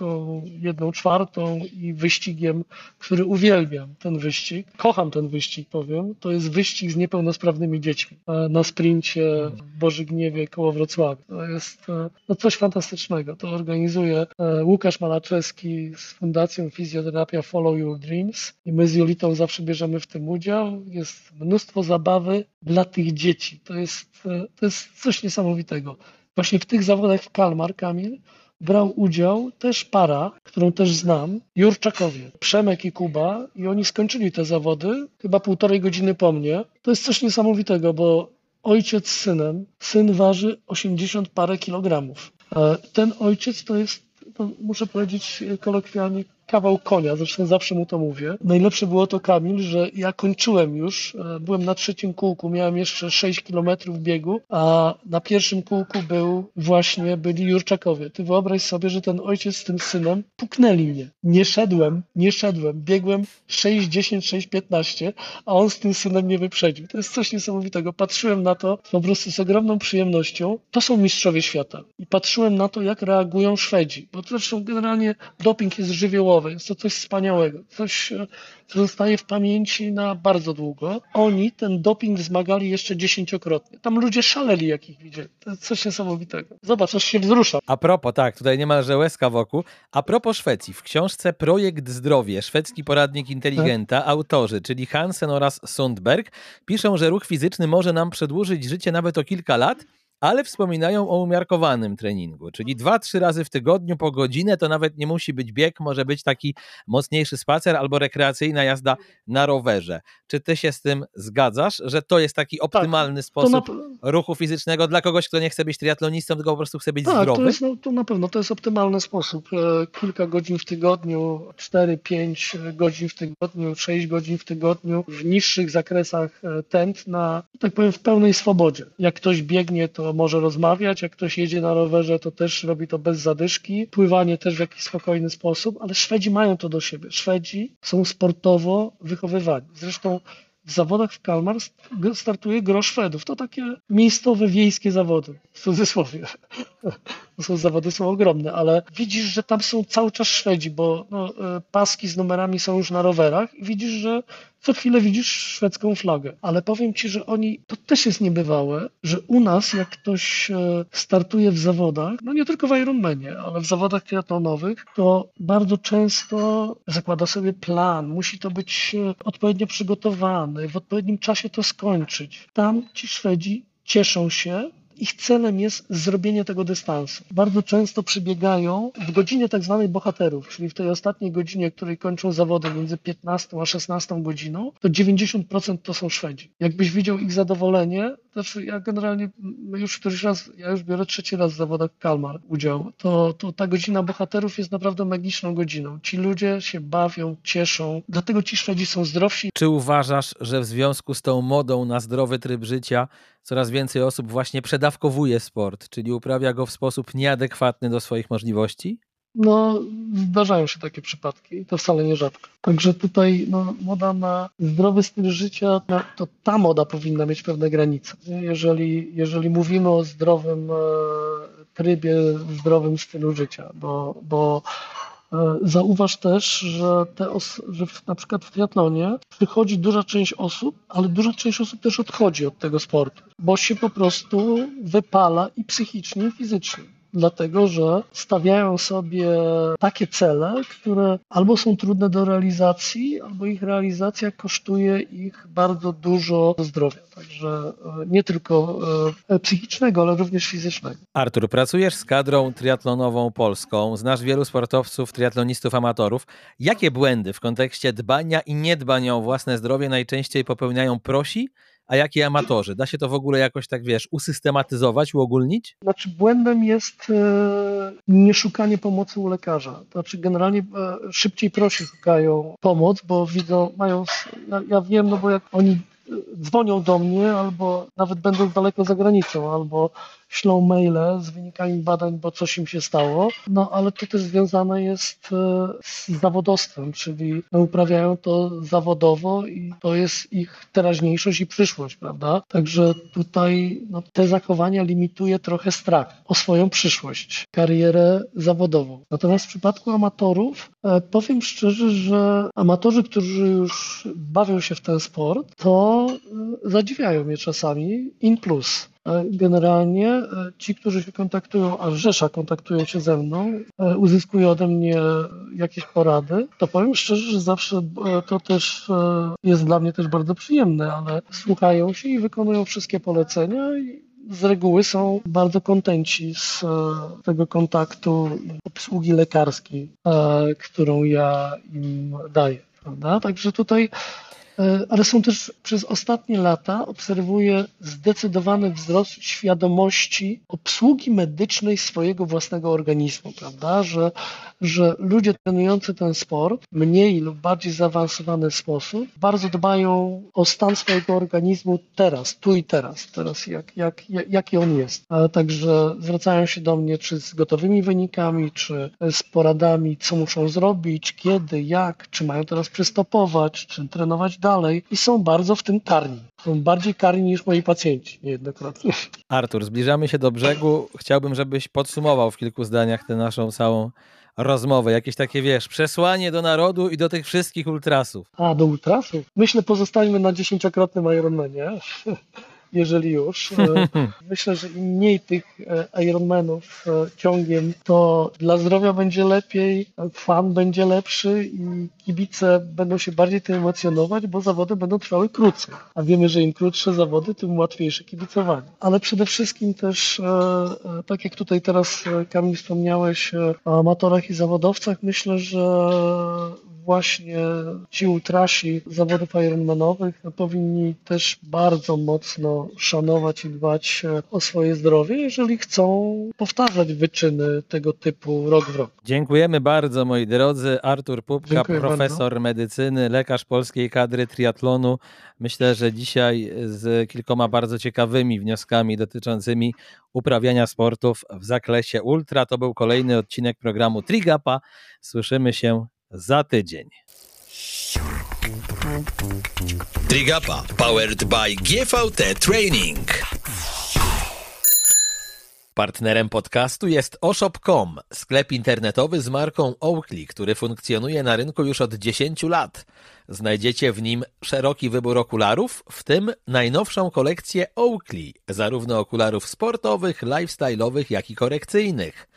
jedną czwartą i wyścigiem, który uwielbiam ten wyścig. Kocham ten wyścig, powiem. To jest wyścig z niepełnosprawnymi dziećmi e, na sprincie w Bożygniewie koło Wrocławia. To jest e, no coś fantastycznego. To organizuje e, Łukasz Malaczewski z Fundacją Fizjoterapia Follow Your Dreams i my z Jolitą zawsze bierzemy w tym udział. Jest mnóstwo zabawy dla tych dzieci. To jest, to jest coś niesamowitego. Właśnie w tych zawodach w Kalmar, Kamil, brał udział też para, którą też znam, Jurczakowie, Przemek i Kuba i oni skończyli te zawody chyba półtorej godziny po mnie. To jest coś niesamowitego, bo ojciec z synem, syn waży 80 parę kilogramów. E, ten ojciec to jest, to muszę powiedzieć kolokwialnie, kawał konia, zresztą zawsze mu to mówię. Najlepsze było to, Kamil, że ja kończyłem już, e, byłem na trzecim kółku, miałem jeszcze 6 kilometrów biegu, a na pierwszym kółku był właśnie, byli Jurczakowie. Ty wyobraź sobie, że ten ojciec z tym synem puknęli mnie. Nie szedłem, nie szedłem, biegłem 6, 10, 6, 15, a on z tym synem mnie wyprzedził. To jest coś niesamowitego. Patrzyłem na to po prostu z ogromną przyjemnością. To są mistrzowie świata. I patrzyłem na to, jak reagują Szwedzi, bo zresztą generalnie doping jest żywiołowy jest to coś wspaniałego, coś, e, co zostaje w pamięci na bardzo długo. Oni ten doping zmagali jeszcze dziesięciokrotnie. Tam ludzie szaleli, jak ich widzieli. To jest coś niesamowitego. Zobacz, aż się wzrusza. A propos, tak, tutaj niemalże łezka wokół. A propos Szwecji, w książce Projekt Zdrowie, szwedzki poradnik inteligenta, tak? autorzy, czyli Hansen oraz Sundberg, piszą, że ruch fizyczny może nam przedłużyć życie nawet o kilka lat, ale wspominają o umiarkowanym treningu, czyli dwa, trzy razy w tygodniu po godzinę to nawet nie musi być bieg, może być taki mocniejszy spacer albo rekreacyjna jazda na rowerze. Czy ty się z tym zgadzasz, że to jest taki tak, optymalny tak, sposób na... ruchu fizycznego dla kogoś, kto nie chce być triatlonistą, tylko po prostu chce być tak, zdrowy? To, jest, no, to na pewno to jest optymalny sposób. E, kilka godzin w tygodniu, 4-5 godzin w tygodniu, 6 godzin w tygodniu w niższych zakresach e, tętna, tak powiem, w pełnej swobodzie. Jak ktoś biegnie, to może rozmawiać, jak ktoś jedzie na rowerze, to też robi to bez zadyszki, pływanie też w jakiś spokojny sposób, ale Szwedzi mają to do siebie. Szwedzi są sportowo wychowywani. Zresztą w zawodach w Kalmar startuje gro Szwedów. To takie miejscowe, wiejskie zawody, w cudzysłowie. Są zawody są ogromne, ale widzisz, że tam są cały czas Szwedzi, bo no, e, paski z numerami są już na rowerach i widzisz, że co chwilę widzisz szwedzką flagę. Ale powiem ci, że oni, to też jest niebywałe, że u nas jak ktoś e, startuje w zawodach, no nie tylko w Ironmanie, ale w zawodach triatlonowych, to bardzo często zakłada sobie plan, musi to być e, odpowiednio przygotowany, w odpowiednim czasie to skończyć. Tam ci Szwedzi cieszą się, ich celem jest zrobienie tego dystansu. Bardzo często przybiegają w godzinie tak zwanej bohaterów, czyli w tej ostatniej godzinie, której kończą zawody między 15 a 16 godziną, to 90% to są Szwedzi. Jakbyś widział ich zadowolenie, znaczy ja generalnie już któryś raz, ja już biorę trzeci raz w zawodach Kalmar udział, to, to ta godzina bohaterów jest naprawdę magiczną godziną. Ci ludzie się bawią, cieszą, dlatego ci Szwedzi są zdrowsi. Czy uważasz, że w związku z tą modą na zdrowy tryb życia coraz więcej osób właśnie przedawkowuje sport, czyli uprawia go w sposób nieadekwatny do swoich możliwości? No, zdarzają się takie przypadki i to wcale nie rzadko. Także tutaj no, moda na zdrowy styl życia, no, to ta moda powinna mieć pewne granice. Jeżeli, jeżeli mówimy o zdrowym e, trybie, zdrowym stylu życia, bo, bo Zauważ też, że, te że na przykład w triatlonie przychodzi duża część osób, ale duża część osób też odchodzi od tego sportu, bo się po prostu wypala i psychicznie, i fizycznie dlatego że stawiają sobie takie cele, które albo są trudne do realizacji, albo ich realizacja kosztuje ich bardzo dużo zdrowia. Także e, nie tylko e, psychicznego, ale również fizycznego. Artur, pracujesz z kadrą triatlonową polską, znasz wielu sportowców, triatlonistów, amatorów. Jakie błędy w kontekście dbania i niedbania o własne zdrowie najczęściej popełniają prosi a jakie amatorzy? Da się to w ogóle jakoś tak, wiesz, usystematyzować, uogólnić? Znaczy błędem jest e, nieszukanie pomocy u lekarza. Znaczy generalnie e, szybciej prosi szukają pomoc, bo widzą, mają, ja, ja wiem, no bo jak oni dzwonią do mnie, albo nawet będąc daleko za granicą, albo ślą maile z wynikami badań, bo coś im się stało, no ale to też związane jest e, z zawodowstwem, czyli uprawiają to zawodowo i to jest ich teraźniejszość i przyszłość, prawda? Także tutaj no, te zachowania limituje trochę strach o swoją przyszłość, karierę zawodową. Natomiast w przypadku amatorów e, powiem szczerze, że amatorzy, którzy już bawią się w ten sport, to e, zadziwiają mnie czasami in plus. E, generalnie e, ci, którzy się kontaktują, a Rzesza kontaktują się ze mną, e, uzyskują ode mnie jakieś porady, to powiem szczerze, że zawsze to też jest dla mnie też bardzo przyjemne, ale słuchają się i wykonują wszystkie polecenia i z reguły są bardzo kontenci z tego kontaktu obsługi lekarskiej, którą ja im daję. Prawda? Także tutaj ale są też przez ostatnie lata obserwuję zdecydowany wzrost świadomości obsługi medycznej swojego własnego organizmu, prawda? Że, że ludzie trenujący ten sport w mniej lub bardziej zaawansowany sposób bardzo dbają o stan swojego organizmu teraz, tu i teraz, teraz jak, jak, jak, jaki on jest. A także zwracają się do mnie czy z gotowymi wynikami, czy z poradami, co muszą zrobić, kiedy, jak, czy mają teraz przystopować, czy trenować dalej i są bardzo w tym karni. Są bardziej karni niż moi pacjenci niejednokrotnie. Artur, zbliżamy się do brzegu. Chciałbym, żebyś podsumował w kilku zdaniach tę naszą całą rozmowę. Jakieś takie, wiesz, przesłanie do narodu i do tych wszystkich ultrasów. A, do ultrasów? Myślę, pozostańmy na dziesięciokrotnym Ironmanie jeżeli już. E, myślę, że im mniej tych e, Ironmanów e, ciągiem, to dla zdrowia będzie lepiej, fan będzie lepszy i kibice będą się bardziej tym emocjonować, bo zawody będą trwały krócej. A wiemy, że im krótsze zawody, tym łatwiejsze kibicowanie. Ale przede wszystkim też, tak jak tutaj teraz Kamil wspomniałeś o amatorach i zawodowcach, myślę, że właśnie ci ultrasi zawodów Ironmanowych no, powinni też bardzo mocno szanować i dbać e, o swoje zdrowie, jeżeli chcą powtarzać wyczyny tego typu rok w rok. Dziękujemy bardzo moi drodzy. Artur Pupka, Dziękuję profesor bardzo. medycyny, lekarz polskiej kadry triatlonu. Myślę, że dzisiaj z kilkoma bardzo ciekawymi wnioskami dotyczącymi uprawiania sportów w zakresie ultra. To był kolejny odcinek programu Trigapa. Słyszymy się za tydzień. Trigapa powered by GVT Training. Partnerem podcastu jest oshop.com, sklep internetowy z marką Oakley, który funkcjonuje na rynku już od 10 lat. Znajdziecie w nim szeroki wybór okularów, w tym najnowszą kolekcję Oakley, zarówno okularów sportowych, lifestyle'owych, jak i korekcyjnych.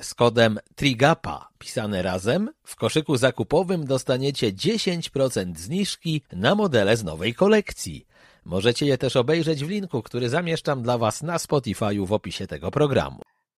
Z kodem TRIGAPA pisane razem w koszyku zakupowym dostaniecie 10% zniżki na modele z nowej kolekcji. Możecie je też obejrzeć w linku, który zamieszczam dla Was na Spotify'u w opisie tego programu.